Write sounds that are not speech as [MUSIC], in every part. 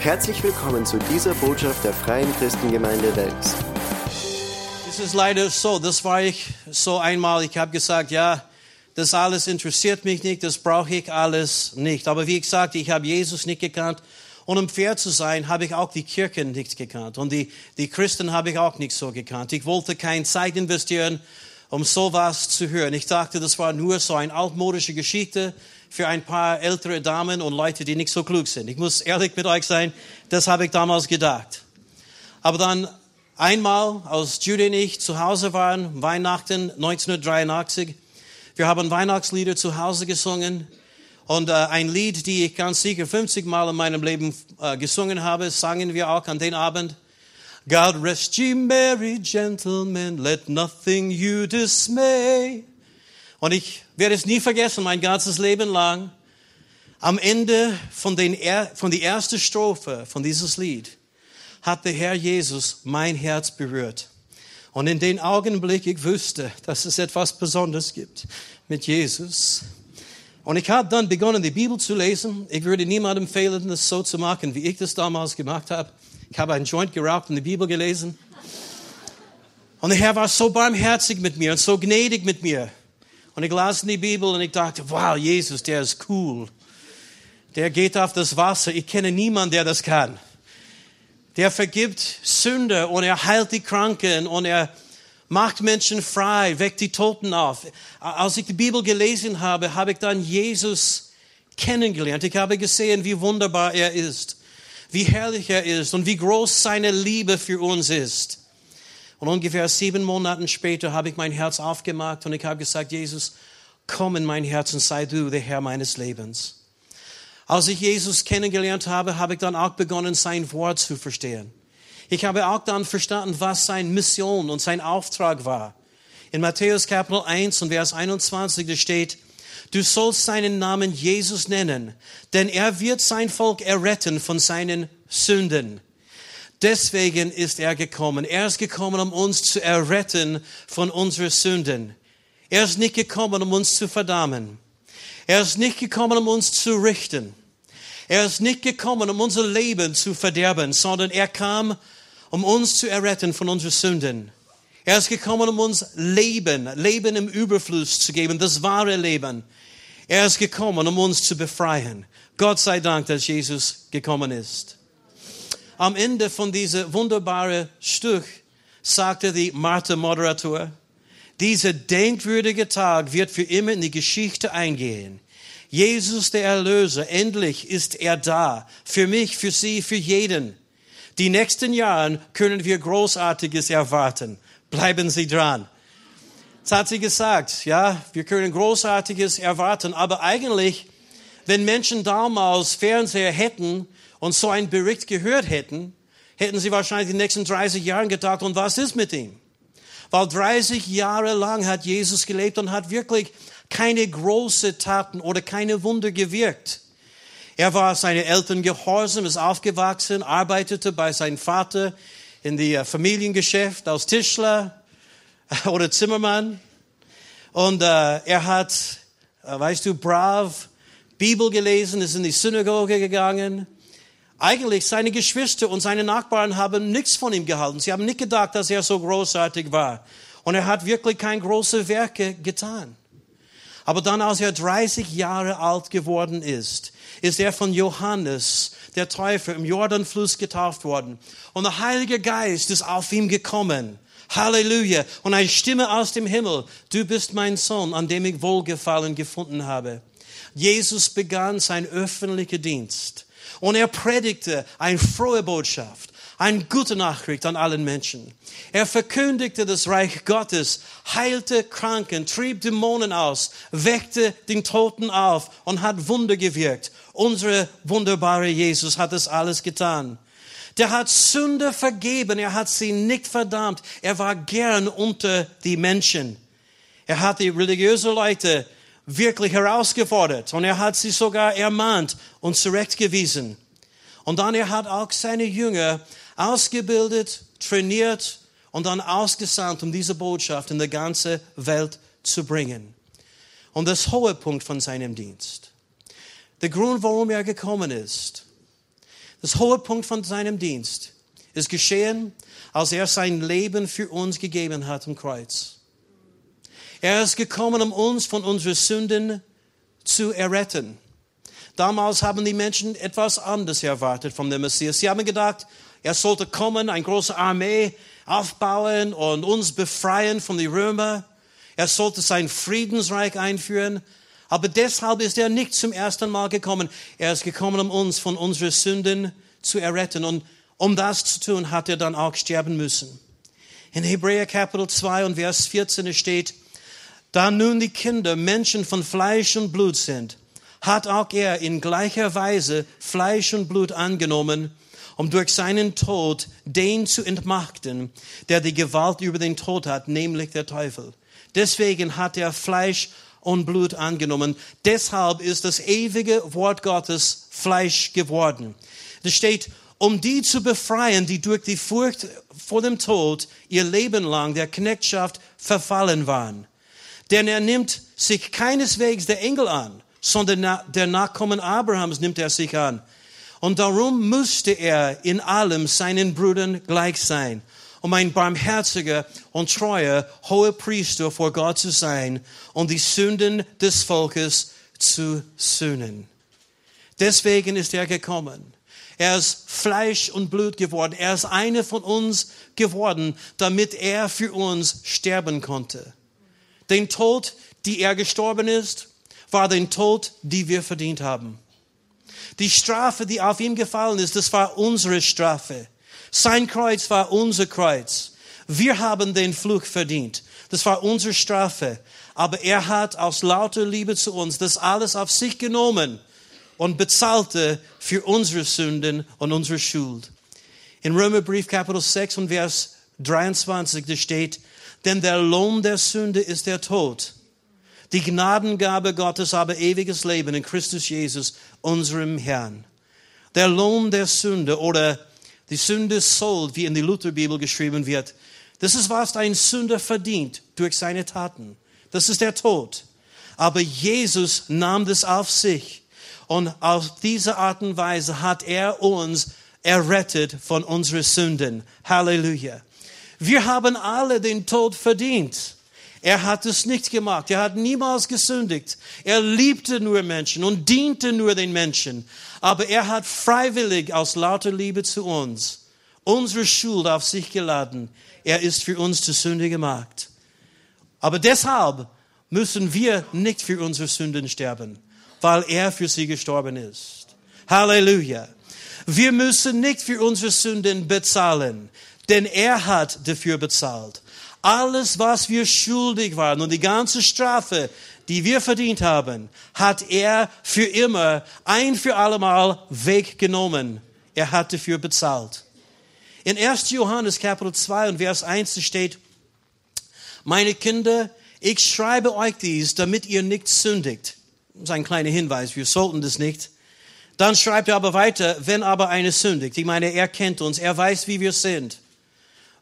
Herzlich willkommen zu dieser Botschaft der Freien Christengemeinde Wels. Es ist leider so, das war ich so einmal. Ich habe gesagt, ja, das alles interessiert mich nicht, das brauche ich alles nicht. Aber wie gesagt, ich habe Jesus nicht gekannt. Und um fair zu sein, habe ich auch die Kirche nicht gekannt. Und die, die Christen habe ich auch nicht so gekannt. Ich wollte keine Zeit investieren, um sowas zu hören. Ich dachte, das war nur so eine altmodische Geschichte für ein paar ältere Damen und Leute, die nicht so klug sind. Ich muss ehrlich mit euch sein, das habe ich damals gedacht. Aber dann einmal, als Judy und ich zu Hause waren, Weihnachten 1983, wir haben Weihnachtslieder zu Hause gesungen. Und äh, ein Lied, die ich ganz sicher 50 Mal in meinem Leben äh, gesungen habe, sangen wir auch an den Abend. God rest ye merry gentlemen, let nothing you dismay. Und ich werde es nie vergessen, mein ganzes Leben lang. Am Ende von, den von der ersten Strophe von dieses Lied hat der Herr Jesus mein Herz berührt. Und in den Augenblick, ich wusste, dass es etwas Besonderes gibt mit Jesus. Und ich habe dann begonnen, die Bibel zu lesen. Ich würde niemandem empfehlen, das so zu machen, wie ich das damals gemacht habe. Ich habe einen Joint geraucht und die Bibel gelesen. Und der Herr war so barmherzig mit mir und so gnädig mit mir. Und ich las in die Bibel und ich dachte, wow, Jesus, der ist cool. Der geht auf das Wasser. Ich kenne niemanden, der das kann. Der vergibt Sünde und er heilt die Kranken und er macht Menschen frei, weckt die Toten auf. Als ich die Bibel gelesen habe, habe ich dann Jesus kennengelernt. Ich habe gesehen, wie wunderbar er ist, wie herrlich er ist und wie groß seine Liebe für uns ist. Und ungefähr sieben Monate später habe ich mein Herz aufgemacht und ich habe gesagt, Jesus, komm in mein Herz und sei du der Herr meines Lebens. Als ich Jesus kennengelernt habe, habe ich dann auch begonnen, sein Wort zu verstehen. Ich habe auch dann verstanden, was seine Mission und sein Auftrag war. In Matthäus Kapitel 1 und Vers 21 da steht, du sollst seinen Namen Jesus nennen, denn er wird sein Volk erretten von seinen Sünden. Deswegen ist er gekommen. Er ist gekommen, um uns zu erretten von unseren Sünden. Er ist nicht gekommen, um uns zu verdammen. Er ist nicht gekommen, um uns zu richten. Er ist nicht gekommen, um unser Leben zu verderben, sondern er kam, um uns zu erretten von unseren Sünden. Er ist gekommen, um uns Leben, Leben im Überfluss zu geben, das wahre Leben. Er ist gekommen, um uns zu befreien. Gott sei Dank, dass Jesus gekommen ist. Am Ende von diesem wunderbaren Stück sagte die Martha-Moderator, dieser denkwürdige Tag wird für immer in die Geschichte eingehen. Jesus, der Erlöser, endlich ist er da. Für mich, für Sie, für jeden. Die nächsten Jahren können wir Großartiges erwarten. Bleiben Sie dran. Das hat sie gesagt, ja, wir können Großartiges erwarten, aber eigentlich, wenn Menschen damals Fernseher hätten und so einen Bericht gehört hätten, hätten sie wahrscheinlich die nächsten 30 Jahre gedacht, und was ist mit ihm? Weil 30 Jahre lang hat Jesus gelebt und hat wirklich keine große Taten oder keine Wunder gewirkt. Er war seine Eltern gehorsam, ist aufgewachsen, arbeitete bei seinem Vater in die äh, Familiengeschäft als Tischler [LAUGHS] oder Zimmermann. Und äh, er hat, äh, weißt du, brav Bibel gelesen, ist in die Synagoge gegangen. Eigentlich seine Geschwister und seine Nachbarn haben nichts von ihm gehalten. Sie haben nicht gedacht, dass er so großartig war. Und er hat wirklich keine große Werke getan. Aber dann, als er 30 Jahre alt geworden ist, ist er von Johannes, der Täufer, im Jordanfluss getauft worden. Und der Heilige Geist ist auf ihm gekommen. Halleluja. Und eine Stimme aus dem Himmel, du bist mein Sohn, an dem ich Wohlgefallen gefunden habe. Jesus begann sein öffentlicher Dienst. Und er predigte eine frohe Botschaft eine gute Nachricht an allen Menschen. Er verkündigte das Reich Gottes, heilte Kranken, trieb Dämonen aus, weckte den Toten auf und hat Wunder gewirkt. Unsere wunderbare Jesus hat das alles getan. Der hat Sünde vergeben, er hat sie nicht verdammt. Er war gern unter die Menschen. Er hat die religiösen Leute wirklich herausgefordert und er hat sie sogar ermahnt und zurechtgewiesen. Und dann er hat auch seine Jünger ausgebildet, trainiert und dann ausgesandt, um diese Botschaft in die ganze Welt zu bringen. Und das hohe Punkt von seinem Dienst. Der Grund, warum er gekommen ist. Das hohe Punkt von seinem Dienst ist geschehen, als er sein Leben für uns gegeben hat am Kreuz. Er ist gekommen, um uns von unseren Sünden zu erretten. Damals haben die Menschen etwas anderes erwartet von dem Messias. Sie haben gedacht, er sollte kommen, eine große Armee aufbauen und uns befreien von den Römern. Er sollte sein Friedensreich einführen. Aber deshalb ist er nicht zum ersten Mal gekommen. Er ist gekommen, um uns von unseren Sünden zu erretten. Und um das zu tun, hat er dann auch sterben müssen. In Hebräer Kapitel 2 und Vers 14 steht, da nun die Kinder Menschen von Fleisch und Blut sind, hat auch er in gleicher Weise Fleisch und Blut angenommen, um durch seinen Tod den zu entmachten, der die Gewalt über den Tod hat, nämlich der Teufel. Deswegen hat er Fleisch und Blut angenommen. Deshalb ist das ewige Wort Gottes Fleisch geworden. Es steht, um die zu befreien, die durch die Furcht vor dem Tod ihr Leben lang der Knechtschaft verfallen waren. Denn er nimmt sich keineswegs der Engel an, sondern der Nachkommen Abrahams nimmt er sich an. Und darum musste er in allem seinen Brüdern gleich sein, um ein barmherziger und treuer hoher Priester vor Gott zu sein und die Sünden des Volkes zu sühnen. Deswegen ist er gekommen. Er ist Fleisch und Blut geworden. Er ist einer von uns geworden, damit er für uns sterben konnte. Den Tod, die er gestorben ist, war den Tod, die wir verdient haben. Die Strafe, die auf ihm gefallen ist, das war unsere Strafe. Sein Kreuz war unser Kreuz. Wir haben den Fluch verdient. Das war unsere Strafe. Aber er hat aus lauter Liebe zu uns das alles auf sich genommen und bezahlte für unsere Sünden und unsere Schuld. In Römerbrief Kapitel 6 und Vers 23 da steht, denn der Lohn der Sünde ist der Tod. Die Gnadengabe Gottes aber ewiges Leben in Christus Jesus, unserem Herrn. Der Lohn der Sünde oder die Sünde soll, wie in die Lutherbibel geschrieben wird, das ist, was ein Sünder verdient durch seine Taten. Das ist der Tod. Aber Jesus nahm das auf sich. Und auf diese Art und Weise hat er uns errettet von unseren Sünden. Halleluja. Wir haben alle den Tod verdient. Er hat es nicht gemacht. Er hat niemals gesündigt. Er liebte nur Menschen und diente nur den Menschen. Aber er hat freiwillig aus lauter Liebe zu uns unsere Schuld auf sich geladen. Er ist für uns zur Sünde gemacht. Aber deshalb müssen wir nicht für unsere Sünden sterben, weil er für sie gestorben ist. Halleluja. Wir müssen nicht für unsere Sünden bezahlen denn er hat dafür bezahlt. Alles, was wir schuldig waren und die ganze Strafe, die wir verdient haben, hat er für immer ein für allemal weggenommen. Er hat dafür bezahlt. In 1. Johannes Kapitel 2 und Vers 1 steht, meine Kinder, ich schreibe euch dies, damit ihr nicht sündigt. Das ist ein kleiner Hinweis, wir sollten das nicht. Dann schreibt er aber weiter, wenn aber eine sündigt. Ich meine, er kennt uns, er weiß, wie wir sind.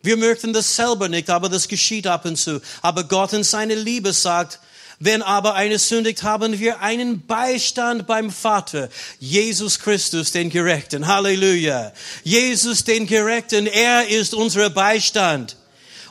Wir möchten das selber nicht, aber das geschieht ab und zu. Aber Gott in seiner Liebe sagt, wenn aber eine sündigt, haben wir einen Beistand beim Vater. Jesus Christus, den Gerechten. Halleluja. Jesus, den Gerechten. Er ist unser Beistand.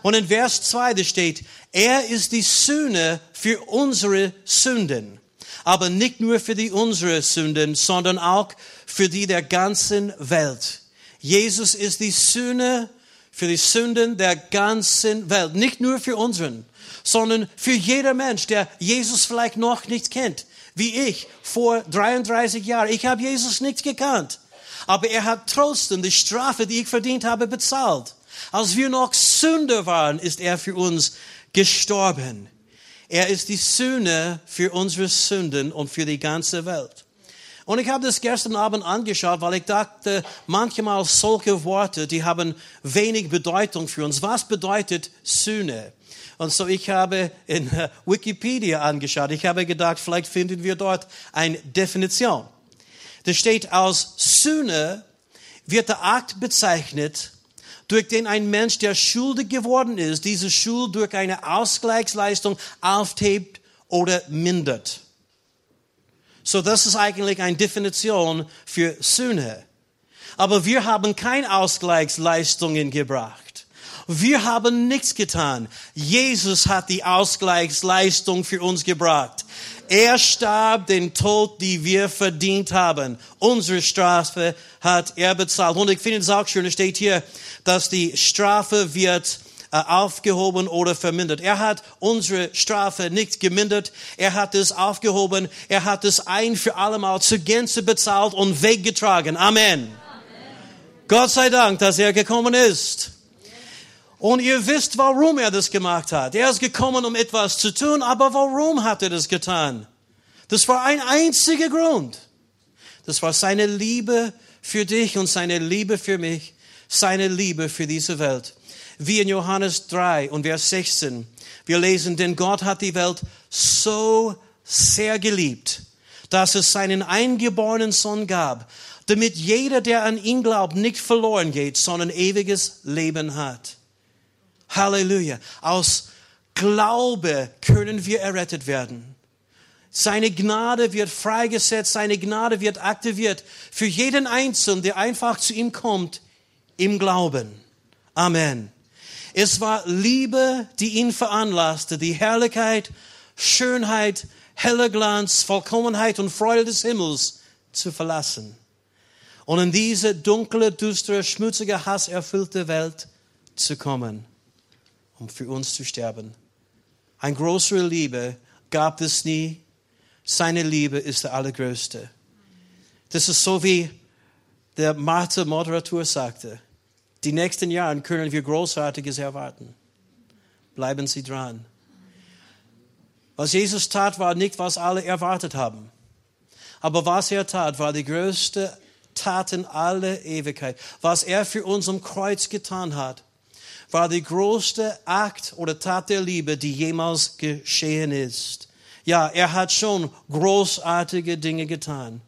Und in Vers 2 da steht, er ist die Sühne für unsere Sünden. Aber nicht nur für die unsere Sünden, sondern auch für die der ganzen Welt. Jesus ist die Sühne für die Sünden der ganzen Welt. Nicht nur für unseren, sondern für jeder Mensch, der Jesus vielleicht noch nicht kennt. Wie ich vor 33 Jahren. Ich habe Jesus nicht gekannt. Aber er hat trotzdem die Strafe, die ich verdient habe, bezahlt. Als wir noch Sünder waren, ist er für uns gestorben. Er ist die Sühne für unsere Sünden und für die ganze Welt. Und ich habe das gestern Abend angeschaut, weil ich dachte, manchmal solche Worte, die haben wenig Bedeutung für uns. Was bedeutet Sühne? Und so ich habe in [LAUGHS] Wikipedia angeschaut. Ich habe gedacht, vielleicht finden wir dort eine Definition. Da steht aus Sühne wird der Akt bezeichnet, durch den ein Mensch, der schuldig geworden ist, diese Schuld durch eine Ausgleichsleistung aufhebt oder mindert. So, das ist eigentlich eine Definition für Sühne. Aber wir haben keine Ausgleichsleistungen gebracht. Wir haben nichts getan. Jesus hat die Ausgleichsleistung für uns gebracht. Er starb den Tod, die wir verdient haben. Unsere Strafe hat er bezahlt. Und ich finde es auch schön, es steht hier, dass die Strafe wird aufgehoben oder vermindert. Er hat unsere Strafe nicht gemindert. Er hat es aufgehoben. Er hat es ein für allemal zur Gänze bezahlt und weggetragen. Amen. Amen. Gott sei Dank, dass er gekommen ist. Und ihr wisst, warum er das gemacht hat. Er ist gekommen, um etwas zu tun, aber warum hat er das getan? Das war ein einziger Grund. Das war seine Liebe für dich und seine Liebe für mich, seine Liebe für diese Welt. Wie in Johannes 3 und Vers 16. Wir lesen, denn Gott hat die Welt so sehr geliebt, dass es seinen eingeborenen Sohn gab, damit jeder, der an ihn glaubt, nicht verloren geht, sondern ewiges Leben hat. Halleluja. Aus Glaube können wir errettet werden. Seine Gnade wird freigesetzt, seine Gnade wird aktiviert für jeden Einzelnen, der einfach zu ihm kommt, im Glauben. Amen. Es war Liebe, die ihn veranlasste, die Herrlichkeit, Schönheit, heller Glanz, Vollkommenheit und Freude des Himmels zu verlassen und in diese dunkle, düstere, schmutzige, hasserfüllte Welt zu kommen um für uns zu sterben. Ein größere Liebe gab es nie. Seine Liebe ist der allergrößte. Das ist so wie der Martha Moderator sagte. Die nächsten Jahre können wir Großartiges erwarten. Bleiben Sie dran. Was Jesus tat, war nicht, was alle erwartet haben. Aber was er tat, war die größte Tat in aller Ewigkeit. Was er für uns am Kreuz getan hat, war die größte Akt oder Tat der Liebe, die jemals geschehen ist. Ja, er hat schon großartige Dinge getan.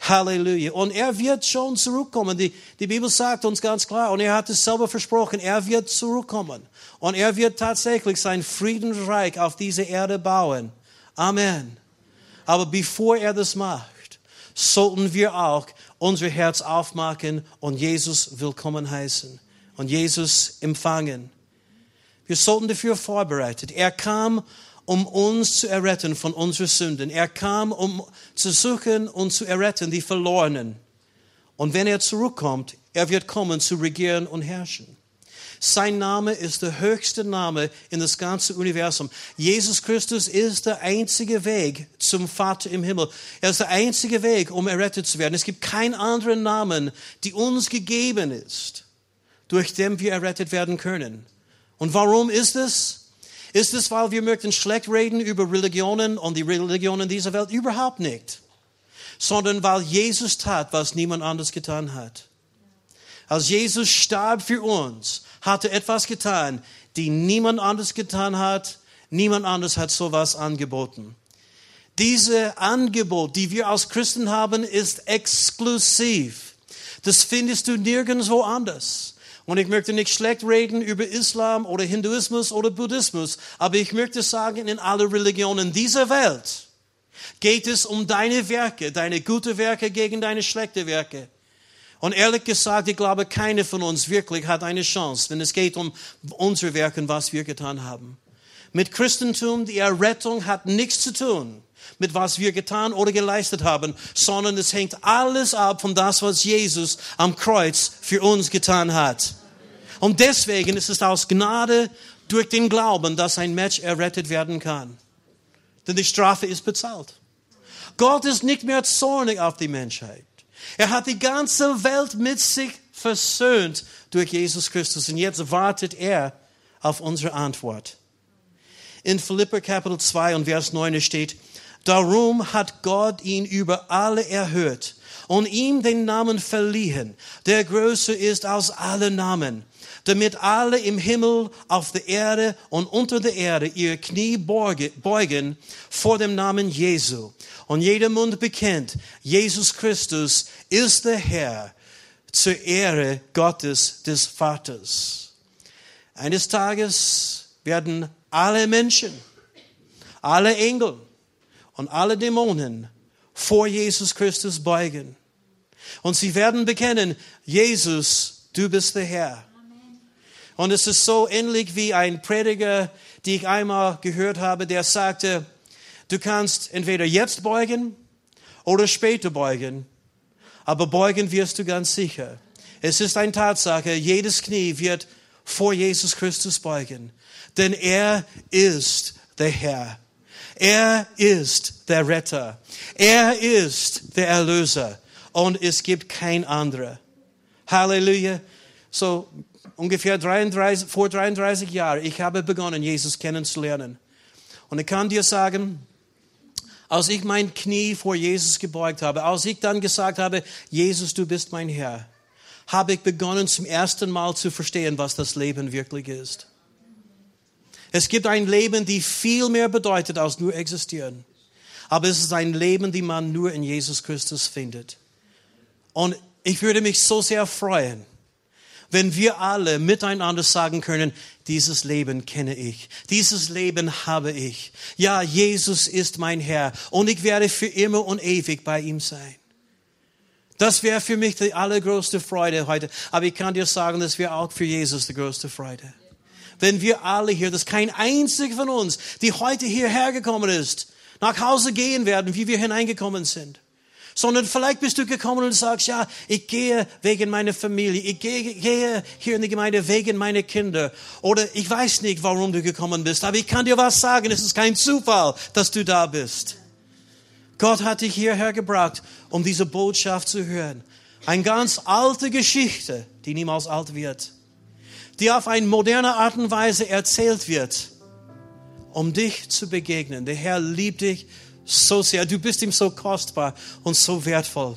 Halleluja. Und er wird schon zurückkommen. Die, die Bibel sagt uns ganz klar, und er hat es selber versprochen, er wird zurückkommen. Und er wird tatsächlich sein Friedensreich auf diese Erde bauen. Amen. Aber bevor er das macht, sollten wir auch unser Herz aufmachen und Jesus willkommen heißen und Jesus empfangen. Wir sollten dafür vorbereitet. Er kam, um uns zu erretten von unseren Sünden. Er kam, um zu suchen und zu erretten die Verlorenen. Und wenn er zurückkommt, er wird kommen zu regieren und herrschen. Sein Name ist der höchste Name in das ganze Universum. Jesus Christus ist der einzige Weg zum Vater im Himmel. Er ist der einzige Weg, um errettet zu werden. Es gibt keinen anderen Namen, die uns gegeben ist durch den wir errettet werden können. Und warum ist es? Ist es, weil wir möchten schlecht reden über Religionen und die Religionen dieser Welt? Überhaupt nicht. Sondern weil Jesus tat, was niemand anders getan hat. Als Jesus starb für uns, hat er etwas getan, die niemand anders getan hat. Niemand anders hat sowas angeboten. Diese Angebot, die wir als Christen haben, ist exklusiv. Das findest du nirgendwo anders. Und ich möchte nicht schlecht reden über Islam oder Hinduismus oder Buddhismus, aber ich möchte sagen, in alle Religionen dieser Welt geht es um deine Werke, deine gute Werke gegen deine schlechte Werke. Und ehrlich gesagt, ich glaube, keine von uns wirklich hat eine Chance, wenn es geht um unsere Werke, was wir getan haben. Mit Christentum, die Errettung hat nichts zu tun mit was wir getan oder geleistet haben, sondern es hängt alles ab von das, was Jesus am Kreuz für uns getan hat. Und deswegen ist es aus Gnade durch den Glauben, dass ein Mensch errettet werden kann. Denn die Strafe ist bezahlt. Gott ist nicht mehr zornig auf die Menschheit. Er hat die ganze Welt mit sich versöhnt durch Jesus Christus. Und jetzt wartet er auf unsere Antwort. In Philipper Kapitel 2 und Vers 9 steht, Darum hat Gott ihn über alle erhört und ihm den Namen verliehen, der größer ist als alle Namen, damit alle im Himmel, auf der Erde und unter der Erde ihr Knie beugen vor dem Namen Jesu. Und jeder Mund bekennt, Jesus Christus ist der Herr zur Ehre Gottes des Vaters. Eines Tages werden alle Menschen, alle Engel, und alle Dämonen vor Jesus Christus beugen. Und sie werden bekennen, Jesus, du bist der Herr. Und es ist so ähnlich wie ein Prediger, die ich einmal gehört habe, der sagte, du kannst entweder jetzt beugen oder später beugen, aber beugen wirst du ganz sicher. Es ist eine Tatsache, jedes Knie wird vor Jesus Christus beugen, denn er ist der Herr. Er ist der Retter. Er ist der Erlöser. Und es gibt kein anderer. Halleluja. So, ungefähr 33, vor 33 Jahren, ich habe begonnen, Jesus kennenzulernen. Und ich kann dir sagen, als ich mein Knie vor Jesus gebeugt habe, als ich dann gesagt habe, Jesus, du bist mein Herr, habe ich begonnen zum ersten Mal zu verstehen, was das Leben wirklich ist. Es gibt ein Leben, die viel mehr bedeutet als nur existieren. Aber es ist ein Leben, die man nur in Jesus Christus findet. Und ich würde mich so sehr freuen, wenn wir alle miteinander sagen können, dieses Leben kenne ich, dieses Leben habe ich. Ja, Jesus ist mein Herr und ich werde für immer und ewig bei ihm sein. Das wäre für mich die allergrößte Freude heute. Aber ich kann dir sagen, das wäre auch für Jesus die größte Freude. Wenn wir alle hier, dass kein einziger von uns, die heute hierher gekommen ist, nach Hause gehen werden, wie wir hineingekommen sind sondern vielleicht bist du gekommen und sagst, ja, ich gehe wegen meiner Familie, ich gehe, gehe hier in die Gemeinde wegen meiner Kinder oder ich weiß nicht, warum du gekommen bist, aber ich kann dir was sagen, es ist kein Zufall, dass du da bist. Gott hat dich hierher gebracht, um diese Botschaft zu hören. Eine ganz alte Geschichte, die niemals alt wird, die auf eine moderne Art und Weise erzählt wird, um dich zu begegnen. Der Herr liebt dich so sehr. Du bist ihm so kostbar und so wertvoll.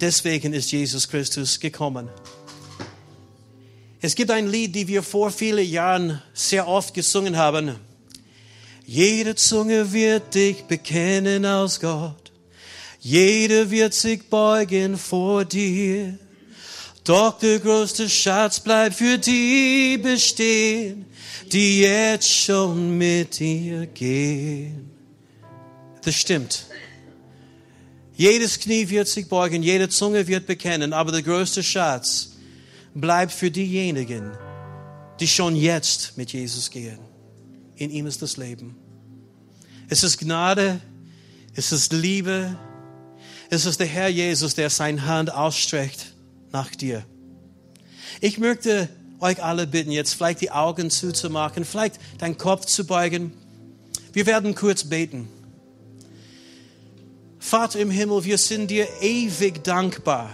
Deswegen ist Jesus Christus gekommen. Es gibt ein Lied, das wir vor vielen Jahren sehr oft gesungen haben. Jede Zunge wird dich bekennen aus Gott. Jeder wird sich beugen vor dir. Doch der größte Schatz bleibt für die bestehen, die jetzt schon mit dir gehen. Das stimmt. Jedes Knie wird sich beugen, jede Zunge wird bekennen, aber der größte Schatz bleibt für diejenigen, die schon jetzt mit Jesus gehen. In ihm ist das Leben. Es ist Gnade, es ist Liebe, es ist der Herr Jesus, der seine Hand ausstreckt nach dir. Ich möchte euch alle bitten, jetzt vielleicht die Augen zuzumachen, vielleicht deinen Kopf zu beugen. Wir werden kurz beten. Vater im Himmel, wir sind dir ewig dankbar,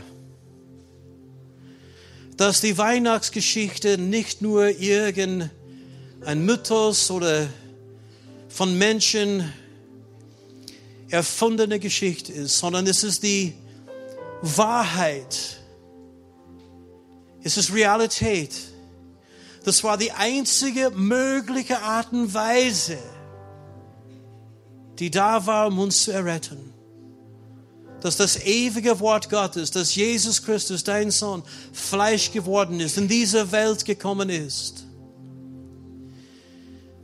dass die Weihnachtsgeschichte nicht nur irgendein Mythos oder von Menschen erfundene Geschichte ist, sondern es ist die Wahrheit. Es ist Realität. Das war die einzige mögliche Art und Weise, die da war, um uns zu erretten dass das ewige Wort Gottes, dass Jesus Christus, dein Sohn, Fleisch geworden ist, in diese Welt gekommen ist.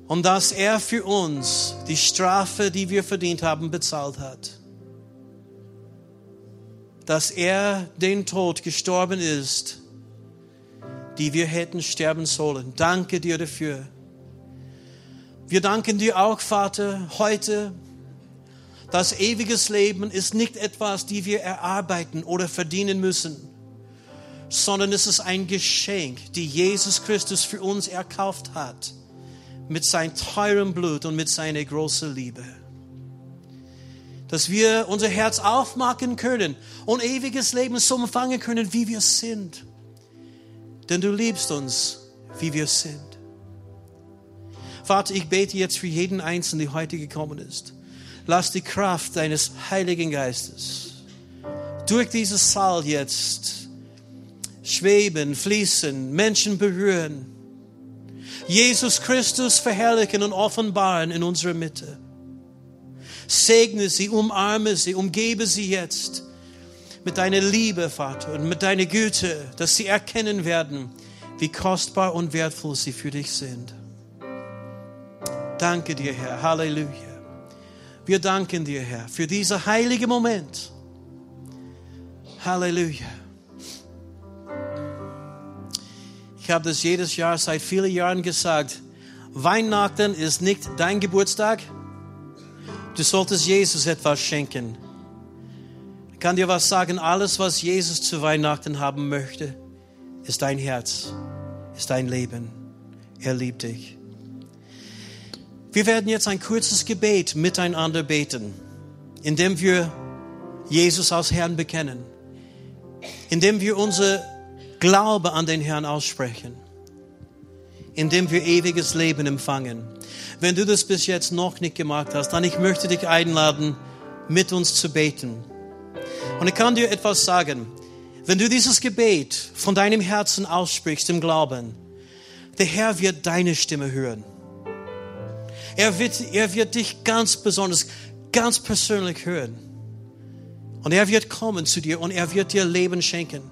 Und dass er für uns die Strafe, die wir verdient haben, bezahlt hat. Dass er den Tod gestorben ist, die wir hätten sterben sollen. Danke dir dafür. Wir danken dir auch, Vater, heute das ewiges Leben ist nicht etwas, die wir erarbeiten oder verdienen müssen, sondern es ist ein Geschenk, die Jesus Christus für uns erkauft hat mit seinem teuren Blut und mit seiner großen Liebe. Dass wir unser Herz aufmachen können und ewiges Leben so empfangen können, wie wir sind. Denn du liebst uns, wie wir sind. Vater, ich bete jetzt für jeden Einzelnen, der heute gekommen ist lass die Kraft deines Heiligen Geistes durch dieses Saal jetzt schweben, fließen, Menschen berühren. Jesus Christus verherrlichen und offenbaren in unserer Mitte. Segne sie, umarme sie, umgebe sie jetzt mit deiner Liebe, Vater, und mit deiner Güte, dass sie erkennen werden, wie kostbar und wertvoll sie für dich sind. Danke dir, Herr. Halleluja. Wir danken dir, Herr, für diesen heiligen Moment. Halleluja. Ich habe das jedes Jahr seit vielen Jahren gesagt. Weihnachten ist nicht dein Geburtstag. Du solltest Jesus etwas schenken. Ich kann dir was sagen, alles, was Jesus zu Weihnachten haben möchte, ist dein Herz, ist dein Leben. Er liebt dich. Wir werden jetzt ein kurzes Gebet miteinander beten, indem wir Jesus als Herrn bekennen, indem wir unser Glaube an den Herrn aussprechen, indem wir ewiges Leben empfangen. Wenn du das bis jetzt noch nicht gemacht hast, dann ich möchte dich einladen, mit uns zu beten. Und ich kann dir etwas sagen. Wenn du dieses Gebet von deinem Herzen aussprichst im Glauben, der Herr wird deine Stimme hören. Er wird, er wird dich ganz besonders, ganz persönlich hören. Und er wird kommen zu dir und er wird dir Leben schenken.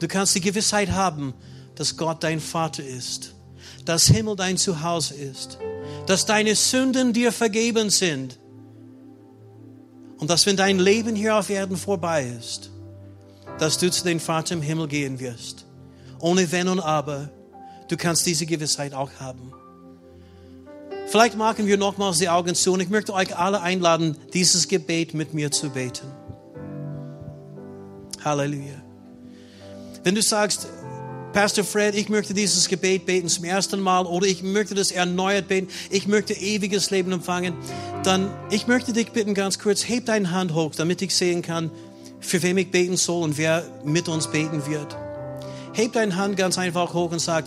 Du kannst die Gewissheit haben, dass Gott dein Vater ist, dass Himmel dein Zuhause ist, dass deine Sünden dir vergeben sind und dass wenn dein Leben hier auf Erden vorbei ist, dass du zu dem Vater im Himmel gehen wirst. Ohne Wenn und Aber. Du kannst diese Gewissheit auch haben. Vielleicht machen wir nochmals die Augen zu und ich möchte euch alle einladen, dieses Gebet mit mir zu beten. Halleluja. Wenn du sagst, Pastor Fred, ich möchte dieses Gebet beten zum ersten Mal oder ich möchte das erneuert beten, ich möchte ewiges Leben empfangen, dann ich möchte dich bitten ganz kurz, heb deine Hand hoch, damit ich sehen kann, für wem ich beten soll und wer mit uns beten wird. Heb deine Hand ganz einfach hoch und sag,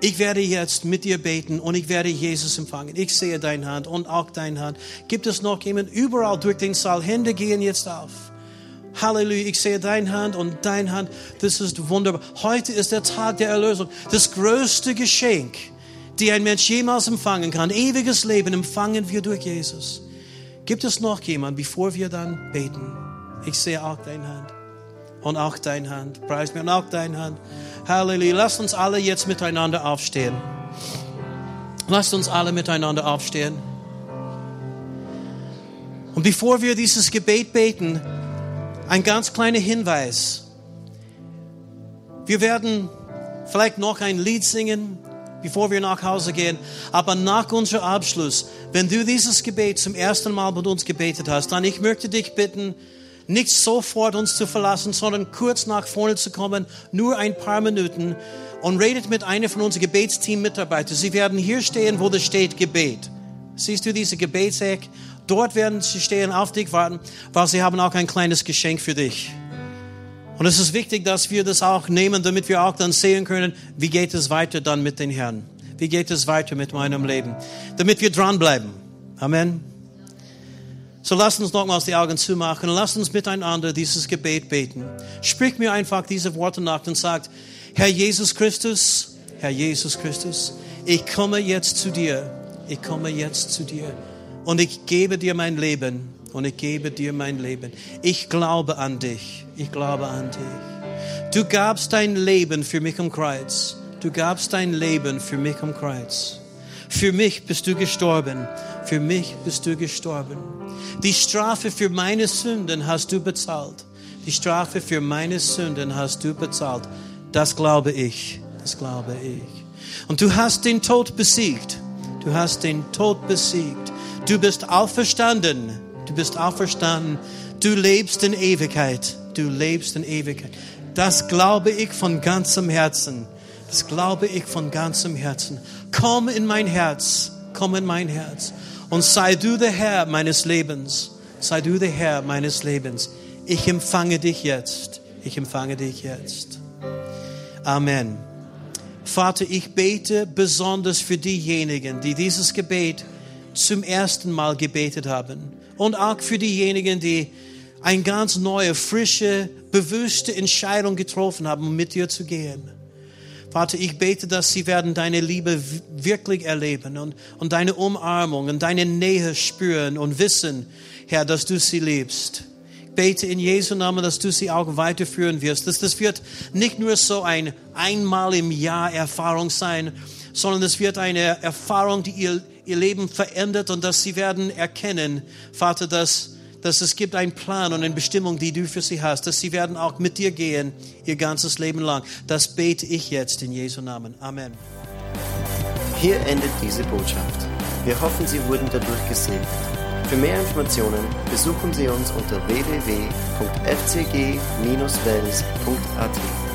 ich werde jetzt mit dir beten und ich werde Jesus empfangen. Ich sehe deine Hand und auch deine Hand. Gibt es noch jemand überall durch den Saal? Hände gehen jetzt auf. Halleluja, ich sehe deine Hand und deine Hand. Das ist wunderbar. Heute ist der Tag der Erlösung. Das größte Geschenk, die ein Mensch jemals empfangen kann. Ewiges Leben empfangen wir durch Jesus. Gibt es noch jemand, bevor wir dann beten? Ich sehe auch deine Hand. Und auch deine Hand. Preis mir und auch deine Hand. Halleluja. Lasst uns alle jetzt miteinander aufstehen. Lasst uns alle miteinander aufstehen. Und bevor wir dieses Gebet beten, ein ganz kleiner Hinweis. Wir werden vielleicht noch ein Lied singen, bevor wir nach Hause gehen. Aber nach unserem Abschluss, wenn du dieses Gebet zum ersten Mal mit uns gebetet hast, dann ich möchte dich bitten, nicht sofort uns zu verlassen, sondern kurz nach vorne zu kommen, nur ein paar Minuten und redet mit einer von unseren Gebetsteam-Mitarbeitern. Sie werden hier stehen, wo da steht Gebet. Siehst du diese Gebetseck? Dort werden sie stehen, auf dich warten, weil sie haben auch ein kleines Geschenk für dich. Und es ist wichtig, dass wir das auch nehmen, damit wir auch dann sehen können, wie geht es weiter dann mit den Herrn? Wie geht es weiter mit meinem Leben? Damit wir dranbleiben. Amen. So lasst uns nochmals die Augen zumachen und lasst uns miteinander dieses Gebet beten. Sprich mir einfach diese Worte nach und sagt, Herr Jesus Christus, Herr Jesus Christus, ich komme jetzt zu dir. Ich komme jetzt zu dir. Und ich gebe dir mein Leben. Und ich gebe dir mein Leben. Ich glaube an dich. Ich glaube an dich. Du gabst dein Leben für mich am Kreuz. Du gabst dein Leben für mich am Kreuz. Für mich bist du gestorben. Für mich bist du gestorben. Die Strafe für meine Sünden hast du bezahlt. Die Strafe für meine Sünden hast du bezahlt. Das glaube ich. Das glaube ich. Und du hast den Tod besiegt. Du hast den Tod besiegt. Du bist auferstanden. Du bist auferstanden. Du lebst in Ewigkeit. Du lebst in Ewigkeit. Das glaube ich von ganzem Herzen. Das glaube ich von ganzem Herzen. Komm in mein Herz. Komm in mein Herz. Und sei du der Herr meines Lebens. Sei du der Herr meines Lebens. Ich empfange dich jetzt. Ich empfange dich jetzt. Amen. Vater, ich bete besonders für diejenigen, die dieses Gebet zum ersten Mal gebetet haben. Und auch für diejenigen, die eine ganz neue, frische, bewusste Entscheidung getroffen haben, um mit dir zu gehen. Vater, ich bete, dass sie werden deine Liebe wirklich erleben und, und deine Umarmung und deine Nähe spüren und wissen, Herr, dass du sie liebst. Ich bete in Jesu Namen, dass du sie auch weiterführen wirst. Dass das wird nicht nur so ein einmal im Jahr Erfahrung sein, sondern es wird eine Erfahrung, die ihr, ihr Leben verändert und dass sie werden erkennen, Vater, dass dass es gibt einen Plan und eine Bestimmung, die du für sie hast, dass sie werden auch mit dir gehen ihr ganzes Leben lang. Das bete ich jetzt in Jesu Namen. Amen. Hier endet diese Botschaft. Wir hoffen, Sie wurden dadurch gesegnet. Für mehr Informationen besuchen Sie uns unter www.fcg-wells.at.